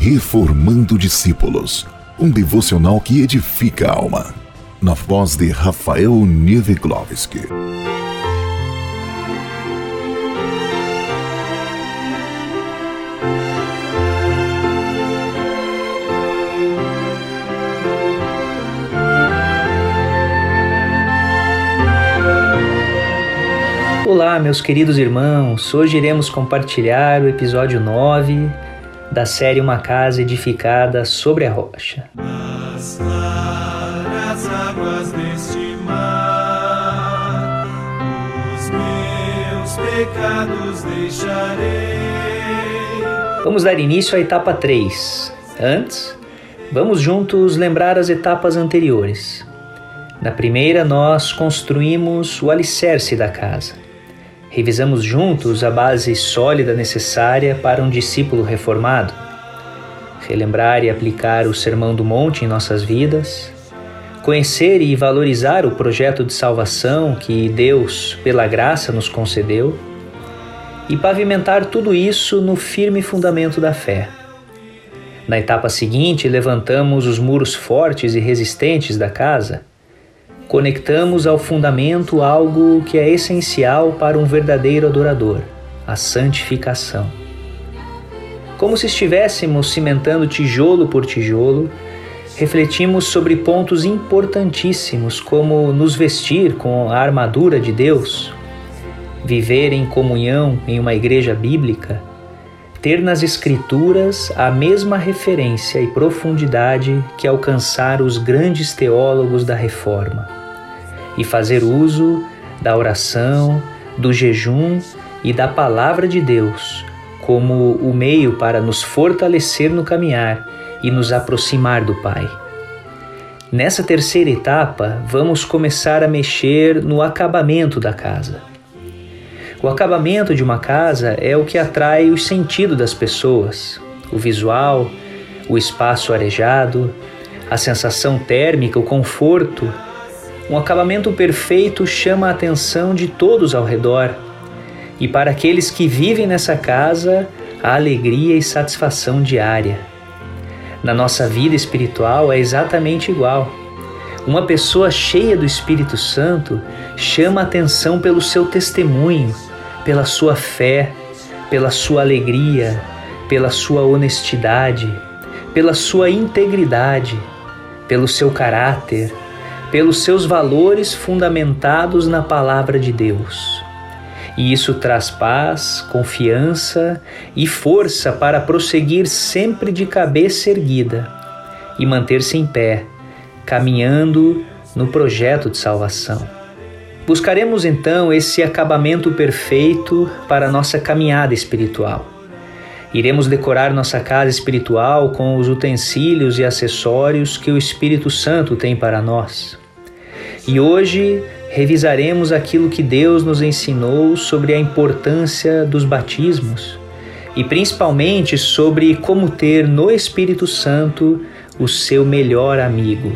Reformando Discípulos, um devocional que edifica a alma. Na voz de Rafael Nieweglovski. Olá, meus queridos irmãos. Hoje iremos compartilhar o episódio 9 da série Uma Casa Edificada sobre a Rocha. As águas deste mar, os meus pecados deixarei. Vamos dar início à etapa 3. Antes, vamos juntos lembrar as etapas anteriores. Na primeira, nós construímos o alicerce da casa. Revisamos juntos a base sólida necessária para um discípulo reformado. Relembrar e aplicar o Sermão do Monte em nossas vidas. Conhecer e valorizar o projeto de salvação que Deus, pela graça, nos concedeu. E pavimentar tudo isso no firme fundamento da fé. Na etapa seguinte, levantamos os muros fortes e resistentes da casa conectamos ao fundamento algo que é essencial para um verdadeiro adorador: a santificação. Como se estivéssemos cimentando tijolo por tijolo, refletimos sobre pontos importantíssimos como nos vestir com a armadura de Deus, viver em comunhão em uma igreja bíblica, ter nas Escrituras a mesma referência e profundidade que alcançar os grandes teólogos da Reforma e fazer uso da oração, do jejum e da palavra de Deus como o meio para nos fortalecer no caminhar e nos aproximar do Pai. Nessa terceira etapa, vamos começar a mexer no acabamento da casa. O acabamento de uma casa é o que atrai o sentido das pessoas, o visual, o espaço arejado, a sensação térmica, o conforto um acabamento perfeito chama a atenção de todos ao redor. E para aqueles que vivem nessa casa, a alegria e satisfação diária. Na nossa vida espiritual é exatamente igual. Uma pessoa cheia do Espírito Santo chama a atenção pelo seu testemunho, pela sua fé, pela sua alegria, pela sua honestidade, pela sua integridade, pelo seu caráter, pelos seus valores fundamentados na palavra de Deus. E isso traz paz, confiança e força para prosseguir sempre de cabeça erguida e manter-se em pé, caminhando no projeto de salvação. Buscaremos então esse acabamento perfeito para a nossa caminhada espiritual. Iremos decorar nossa casa espiritual com os utensílios e acessórios que o Espírito Santo tem para nós. E hoje revisaremos aquilo que Deus nos ensinou sobre a importância dos batismos e principalmente sobre como ter no Espírito Santo o seu melhor amigo.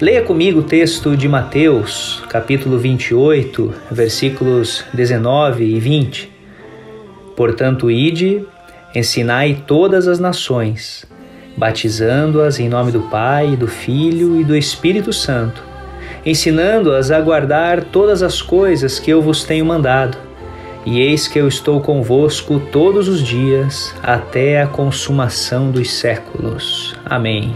Leia comigo o texto de Mateus, capítulo 28, versículos 19 e 20. Portanto, ide, ensinai todas as nações, batizando-as em nome do Pai, do Filho e do Espírito Santo ensinando-as a guardar todas as coisas que eu vos tenho mandado. E eis que eu estou convosco todos os dias, até a consumação dos séculos. Amém.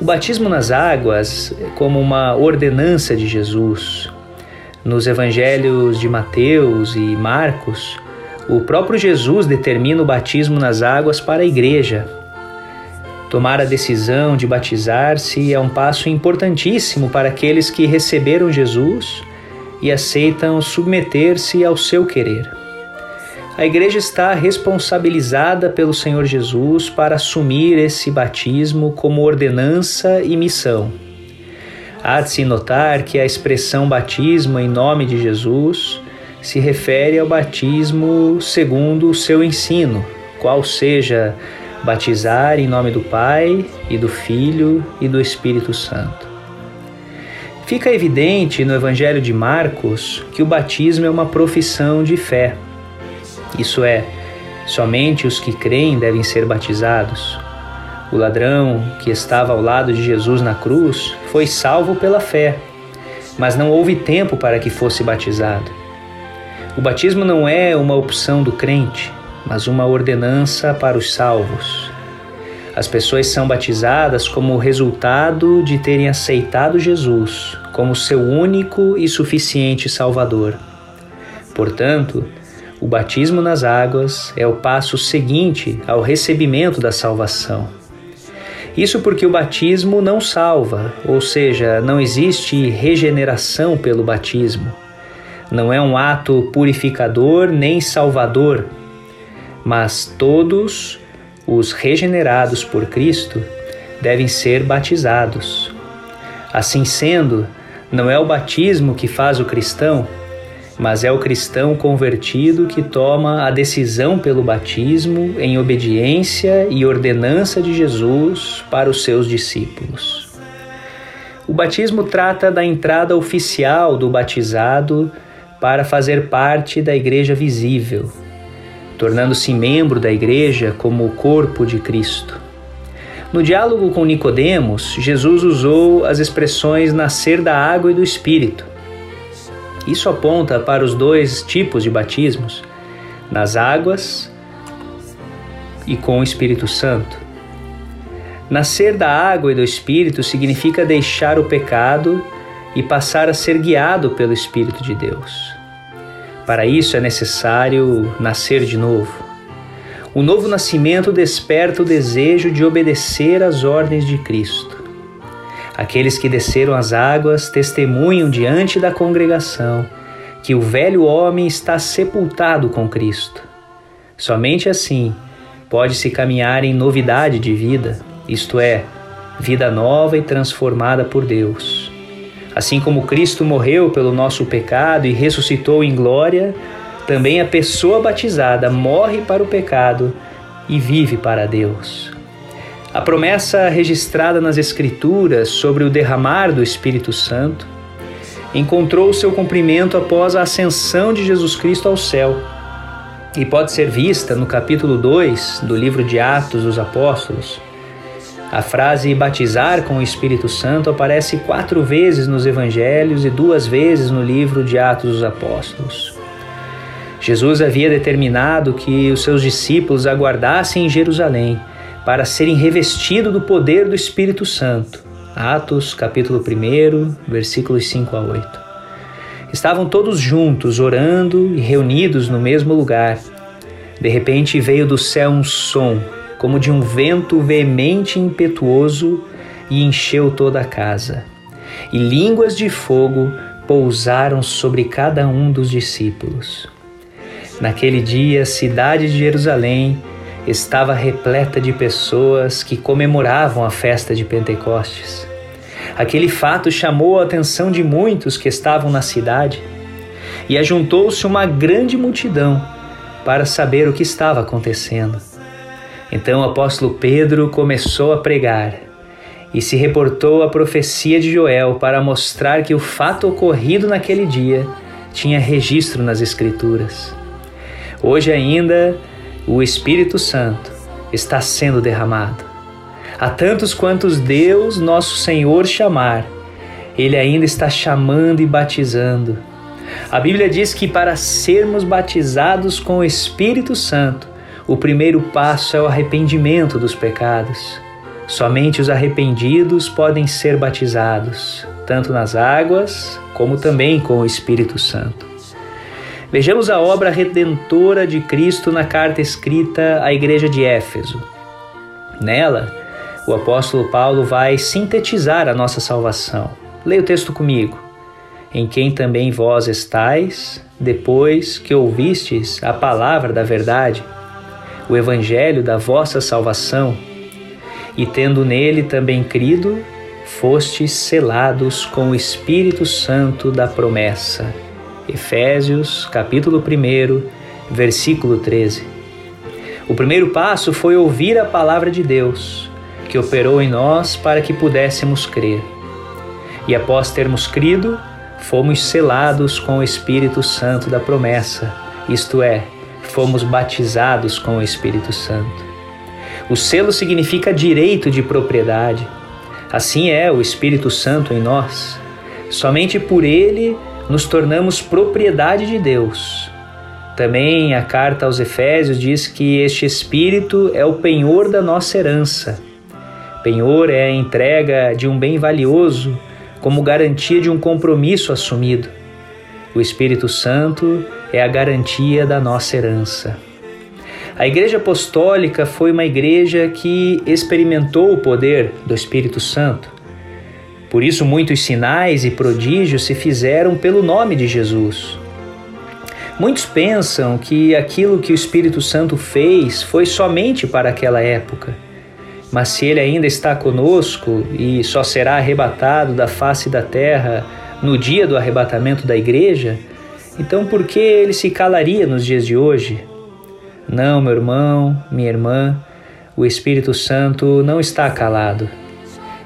O batismo nas águas, como uma ordenança de Jesus, nos evangelhos de Mateus e Marcos, o próprio Jesus determina o batismo nas águas para a igreja, Tomar a decisão de batizar-se é um passo importantíssimo para aqueles que receberam Jesus e aceitam submeter-se ao seu querer. A igreja está responsabilizada pelo Senhor Jesus para assumir esse batismo como ordenança e missão. Há de se notar que a expressão batismo em nome de Jesus se refere ao batismo segundo o seu ensino, qual seja batizar em nome do Pai e do Filho e do Espírito Santo. Fica evidente no Evangelho de Marcos que o batismo é uma profissão de fé. Isso é, Somente os que creem devem ser batizados. O ladrão que estava ao lado de Jesus na cruz foi salvo pela fé, mas não houve tempo para que fosse batizado. O batismo não é uma opção do crente, mas uma ordenança para os salvos. As pessoas são batizadas como resultado de terem aceitado Jesus como seu único e suficiente Salvador. Portanto, o batismo nas águas é o passo seguinte ao recebimento da salvação. Isso porque o batismo não salva, ou seja, não existe regeneração pelo batismo. Não é um ato purificador nem salvador, mas todos os regenerados por Cristo devem ser batizados. Assim sendo, não é o batismo que faz o cristão, mas é o cristão convertido que toma a decisão pelo batismo em obediência e ordenança de Jesus para os seus discípulos. O batismo trata da entrada oficial do batizado para fazer parte da igreja visível, tornando-se membro da igreja como o corpo de Cristo. No diálogo com Nicodemos, Jesus usou as expressões nascer da água e do espírito isso aponta para os dois tipos de batismos, nas águas e com o Espírito Santo. Nascer da água e do Espírito significa deixar o pecado e passar a ser guiado pelo Espírito de Deus. Para isso é necessário nascer de novo. O novo nascimento desperta o desejo de obedecer às ordens de Cristo. Aqueles que desceram as águas testemunham diante da congregação que o velho homem está sepultado com Cristo. Somente assim pode-se caminhar em novidade de vida, isto é, vida nova e transformada por Deus. Assim como Cristo morreu pelo nosso pecado e ressuscitou em glória, também a pessoa batizada morre para o pecado e vive para Deus. A promessa registrada nas Escrituras sobre o derramar do Espírito Santo encontrou seu cumprimento após a ascensão de Jesus Cristo ao céu e pode ser vista no capítulo 2 do livro de Atos dos Apóstolos. A frase batizar com o Espírito Santo aparece quatro vezes nos Evangelhos e duas vezes no livro de Atos dos Apóstolos. Jesus havia determinado que os seus discípulos aguardassem em Jerusalém para serem revestidos do poder do Espírito Santo. Atos, capítulo 1, versículos 5 a 8. Estavam todos juntos, orando e reunidos no mesmo lugar. De repente veio do céu um som, como de um vento veemente e impetuoso, e encheu toda a casa. E línguas de fogo pousaram sobre cada um dos discípulos. Naquele dia, a cidade de Jerusalém estava repleta de pessoas que comemoravam a festa de Pentecostes. Aquele fato chamou a atenção de muitos que estavam na cidade e ajuntou-se uma grande multidão para saber o que estava acontecendo. Então o apóstolo Pedro começou a pregar e se reportou a profecia de Joel para mostrar que o fato ocorrido naquele dia tinha registro nas Escrituras. Hoje ainda, o Espírito Santo está sendo derramado. A tantos quantos Deus, nosso Senhor, chamar, Ele ainda está chamando e batizando. A Bíblia diz que para sermos batizados com o Espírito Santo, o primeiro passo é o arrependimento dos pecados. Somente os arrependidos podem ser batizados, tanto nas águas como também com o Espírito Santo. Vejamos a obra redentora de Cristo na carta escrita à igreja de Éfeso. Nela, o apóstolo Paulo vai sintetizar a nossa salvação. Leia o texto comigo. Em quem também vós estáis, depois que ouvistes a palavra da verdade, o evangelho da vossa salvação, e tendo nele também crido, fostes selados com o Espírito Santo da promessa Efésios, capítulo 1, versículo 13. O primeiro passo foi ouvir a palavra de Deus, que operou em nós para que pudéssemos crer. E após termos crido, fomos selados com o Espírito Santo da promessa, isto é, fomos batizados com o Espírito Santo. O selo significa direito de propriedade. Assim é o Espírito Santo em nós. Somente por ele nos tornamos propriedade de Deus. Também a carta aos Efésios diz que este Espírito é o penhor da nossa herança. Penhor é a entrega de um bem valioso como garantia de um compromisso assumido. O Espírito Santo é a garantia da nossa herança. A Igreja Apostólica foi uma igreja que experimentou o poder do Espírito Santo. Por isso, muitos sinais e prodígios se fizeram pelo nome de Jesus. Muitos pensam que aquilo que o Espírito Santo fez foi somente para aquela época mas se ele ainda está conosco e só será arrebatado da face da terra no dia do arrebatamento da igreja, então por que ele se calaria nos dias de hoje? Não, meu irmão, minha irmã, o Espírito Santo não está calado.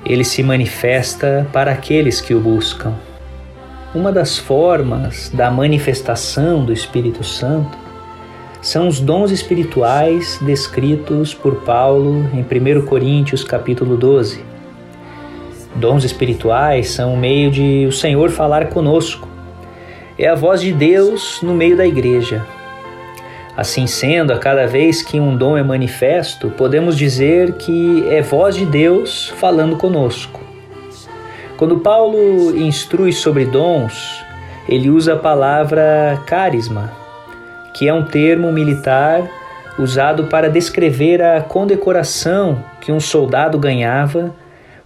Ele se manifesta para aqueles que o buscam. Uma das formas da manifestação do Espírito Santo são os dons espirituais descritos por Paulo em 1 Coríntios capítulo 12. Dons espirituais são o meio de o Senhor falar conosco. É a voz de Deus no meio da igreja. Assim sendo, a cada vez que um dom é manifesto, podemos dizer que é voz de Deus falando conosco. Quando Paulo instrui sobre dons, ele usa a palavra carisma, que é um termo militar usado para descrever a condecoração que um soldado ganhava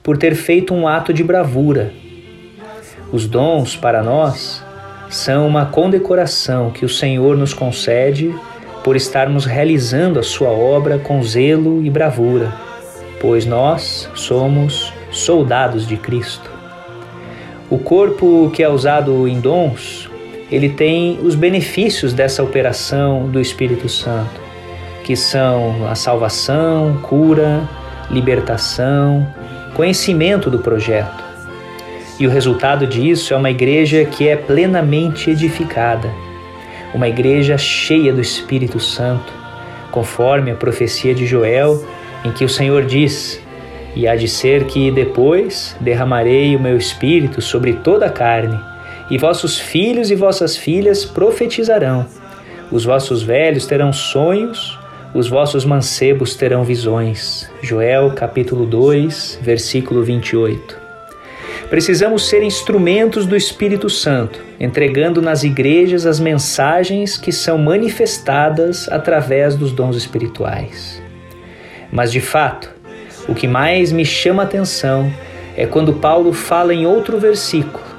por ter feito um ato de bravura. Os dons, para nós, são uma condecoração que o Senhor nos concede por estarmos realizando a sua obra com zelo e bravura, pois nós somos soldados de Cristo. O corpo que é usado em dons ele tem os benefícios dessa operação do Espírito Santo, que são a salvação, cura, libertação, conhecimento do projeto. E o resultado disso é uma igreja que é plenamente edificada, uma igreja cheia do Espírito Santo, conforme a profecia de Joel, em que o Senhor diz: E há de ser que depois derramarei o meu espírito sobre toda a carne e vossos filhos e vossas filhas profetizarão. Os vossos velhos terão sonhos, os vossos mancebos terão visões. Joel capítulo 2, versículo 28. Precisamos ser instrumentos do Espírito Santo, entregando nas igrejas as mensagens que são manifestadas através dos dons espirituais. Mas de fato, o que mais me chama a atenção é quando Paulo fala em outro versículo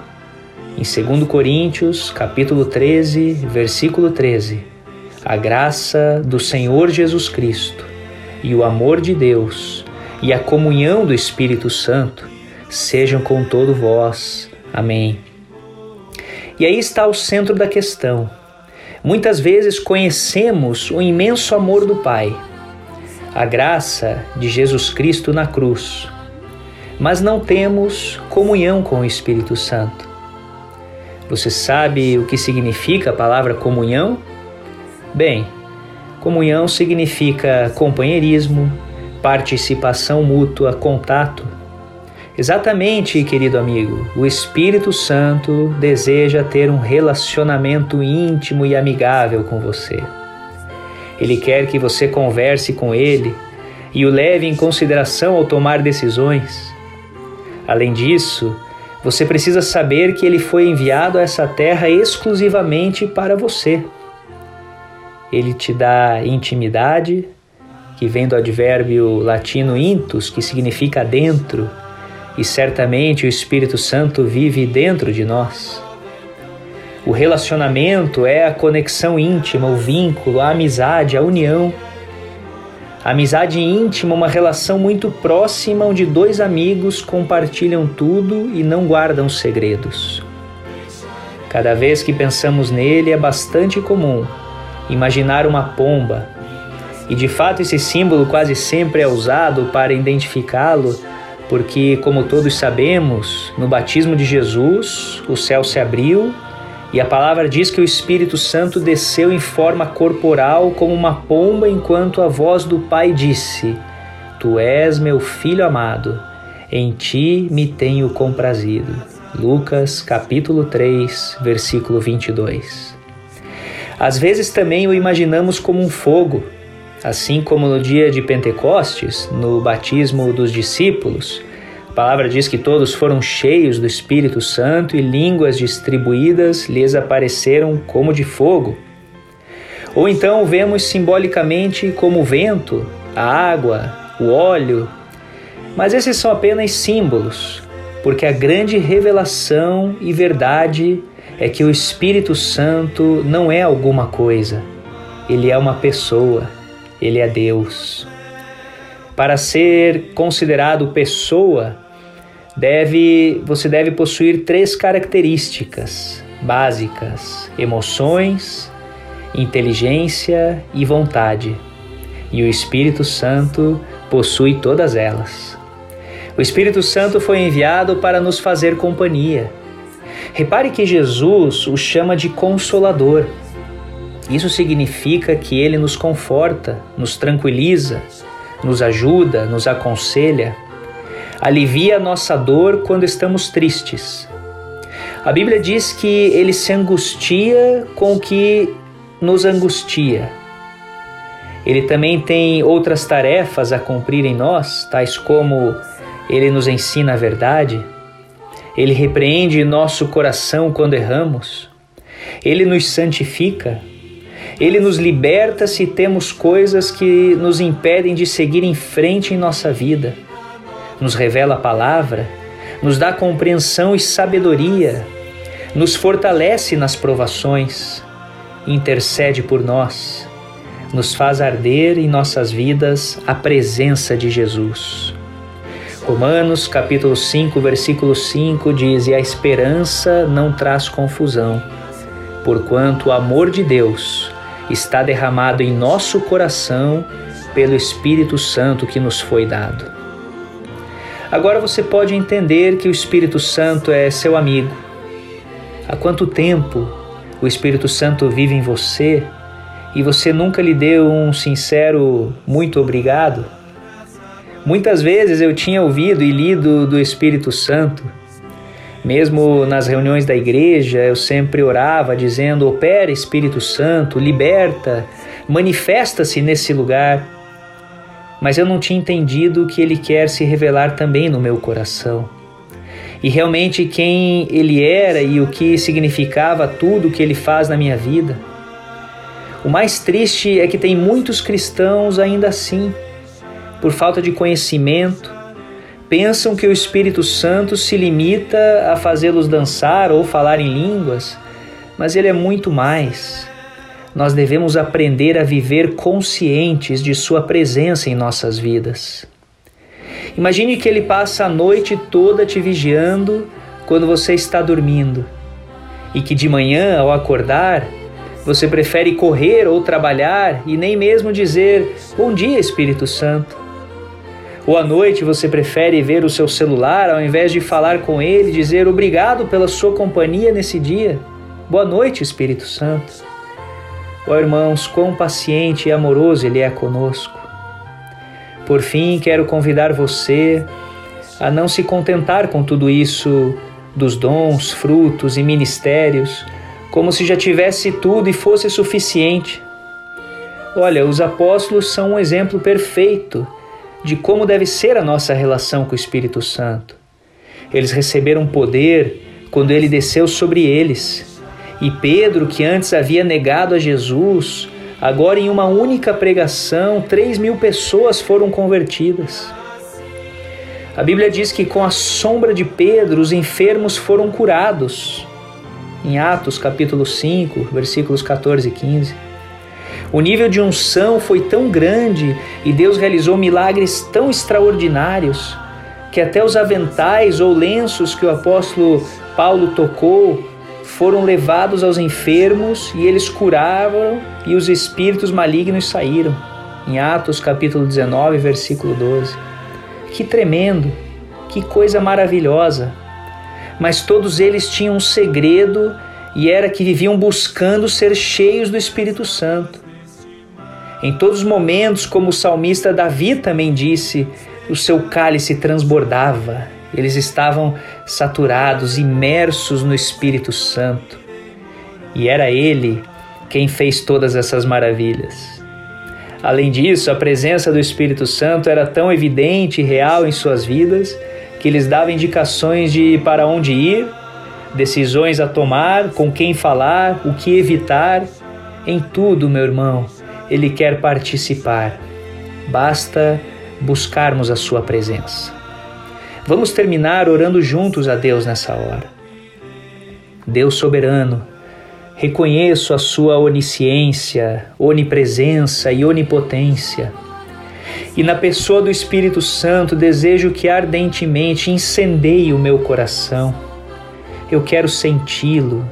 em 2 Coríntios, capítulo 13, versículo 13, a graça do Senhor Jesus Cristo e o amor de Deus e a comunhão do Espírito Santo sejam com todo vós. Amém. E aí está o centro da questão. Muitas vezes conhecemos o imenso amor do Pai, a graça de Jesus Cristo na cruz, mas não temos comunhão com o Espírito Santo. Você sabe o que significa a palavra comunhão? Bem, comunhão significa companheirismo, participação mútua, contato. Exatamente, querido amigo, o Espírito Santo deseja ter um relacionamento íntimo e amigável com você. Ele quer que você converse com ele e o leve em consideração ao tomar decisões. Além disso, você precisa saber que ele foi enviado a essa terra exclusivamente para você. Ele te dá intimidade, que vem do advérbio latino intus, que significa dentro, e certamente o Espírito Santo vive dentro de nós. O relacionamento é a conexão íntima, o vínculo, a amizade, a união a amizade íntima, uma relação muito próxima onde dois amigos compartilham tudo e não guardam segredos. Cada vez que pensamos nele é bastante comum imaginar uma pomba, e de fato esse símbolo quase sempre é usado para identificá-lo, porque, como todos sabemos, no batismo de Jesus o céu se abriu E a palavra diz que o Espírito Santo desceu em forma corporal como uma pomba, enquanto a voz do Pai disse: Tu és meu filho amado, em ti me tenho comprazido. Lucas capítulo 3, versículo 22. Às vezes também o imaginamos como um fogo, assim como no dia de Pentecostes, no batismo dos discípulos a palavra diz que todos foram cheios do Espírito Santo e línguas distribuídas lhes apareceram como de fogo. Ou então vemos simbolicamente como o vento, a água, o óleo. Mas esses são apenas símbolos, porque a grande revelação e verdade é que o Espírito Santo não é alguma coisa, ele é uma pessoa, ele é Deus. Para ser considerado pessoa, deve, você deve possuir três características básicas: emoções, inteligência e vontade. E o Espírito Santo possui todas elas. O Espírito Santo foi enviado para nos fazer companhia. Repare que Jesus o chama de consolador. Isso significa que ele nos conforta, nos tranquiliza, nos ajuda, nos aconselha alivia a nossa dor quando estamos tristes. A Bíblia diz que ele se angustia com o que nos angustia. Ele também tem outras tarefas a cumprir em nós, tais como ele nos ensina a verdade, ele repreende nosso coração quando erramos, ele nos santifica, ele nos liberta se temos coisas que nos impedem de seguir em frente em nossa vida nos revela a palavra, nos dá compreensão e sabedoria, nos fortalece nas provações, intercede por nós, nos faz arder em nossas vidas a presença de Jesus. Romanos capítulo 5, versículo 5 diz: E a esperança não traz confusão, porquanto o amor de Deus está derramado em nosso coração pelo Espírito Santo que nos foi dado. Agora você pode entender que o Espírito Santo é seu amigo. Há quanto tempo o Espírito Santo vive em você e você nunca lhe deu um sincero muito obrigado? Muitas vezes eu tinha ouvido e lido do Espírito Santo. Mesmo nas reuniões da igreja, eu sempre orava dizendo: Opera Espírito Santo, liberta, manifesta-se nesse lugar mas eu não tinha entendido que Ele quer se revelar também no meu coração. E realmente quem Ele era e o que significava tudo o que Ele faz na minha vida. O mais triste é que tem muitos cristãos ainda assim, por falta de conhecimento, pensam que o Espírito Santo se limita a fazê-los dançar ou falar em línguas, mas ele é muito mais nós devemos aprender a viver conscientes de Sua presença em nossas vidas. Imagine que Ele passa a noite toda te vigiando quando você está dormindo e que de manhã, ao acordar, você prefere correr ou trabalhar e nem mesmo dizer Bom dia, Espírito Santo. Ou à noite você prefere ver o seu celular ao invés de falar com ele e dizer obrigado pela sua companhia nesse dia. Boa noite, Espírito Santo. Ó oh, irmãos, quão paciente e amoroso Ele é conosco. Por fim, quero convidar você a não se contentar com tudo isso dos dons, frutos e ministérios, como se já tivesse tudo e fosse suficiente. Olha, os apóstolos são um exemplo perfeito de como deve ser a nossa relação com o Espírito Santo. Eles receberam poder quando ele desceu sobre eles e Pedro, que antes havia negado a Jesus, agora em uma única pregação, três mil pessoas foram convertidas. A Bíblia diz que com a sombra de Pedro os enfermos foram curados. Em Atos capítulo 5, versículos 14 e 15. O nível de unção foi tão grande e Deus realizou milagres tão extraordinários que até os aventais ou lenços que o apóstolo Paulo tocou foram levados aos enfermos e eles curavam e os espíritos malignos saíram. Em Atos capítulo 19, versículo 12. Que tremendo, que coisa maravilhosa. Mas todos eles tinham um segredo e era que viviam buscando ser cheios do Espírito Santo. Em todos os momentos, como o salmista Davi também disse, o seu cálice transbordava, eles estavam saturados, imersos no Espírito Santo. E era ele quem fez todas essas maravilhas. Além disso, a presença do Espírito Santo era tão evidente e real em suas vidas que lhes dava indicações de para onde ir, decisões a tomar, com quem falar, o que evitar. Em tudo, meu irmão, ele quer participar. Basta buscarmos a sua presença. Vamos terminar orando juntos a Deus nessa hora. Deus soberano, reconheço a sua onisciência, onipresença e onipotência. E na pessoa do Espírito Santo desejo que ardentemente incendeie o meu coração. Eu quero senti-lo,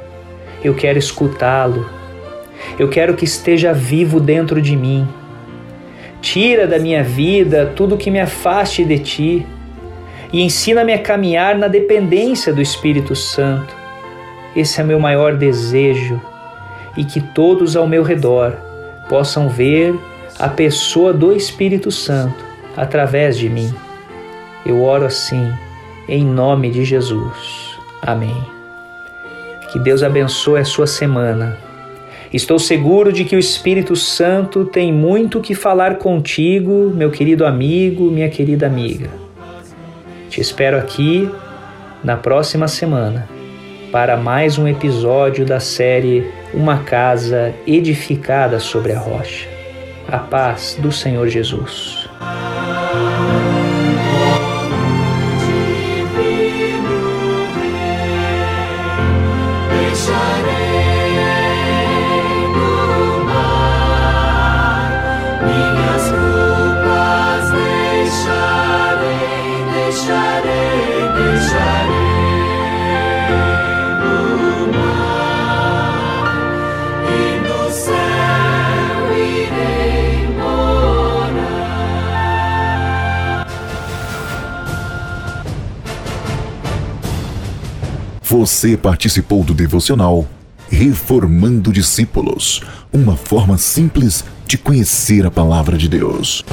eu quero escutá-lo, eu quero que esteja vivo dentro de mim. Tira da minha vida tudo que me afaste de ti e ensina-me a caminhar na dependência do Espírito Santo. Esse é meu maior desejo e que todos ao meu redor possam ver a pessoa do Espírito Santo através de mim. Eu oro assim, em nome de Jesus. Amém. Que Deus abençoe a sua semana. Estou seguro de que o Espírito Santo tem muito que falar contigo, meu querido amigo, minha querida amiga. Te espero aqui na próxima semana para mais um episódio da série Uma Casa Edificada sobre a Rocha. A paz do Senhor Jesus. Você participou do devocional Reformando Discípulos uma forma simples de conhecer a palavra de Deus.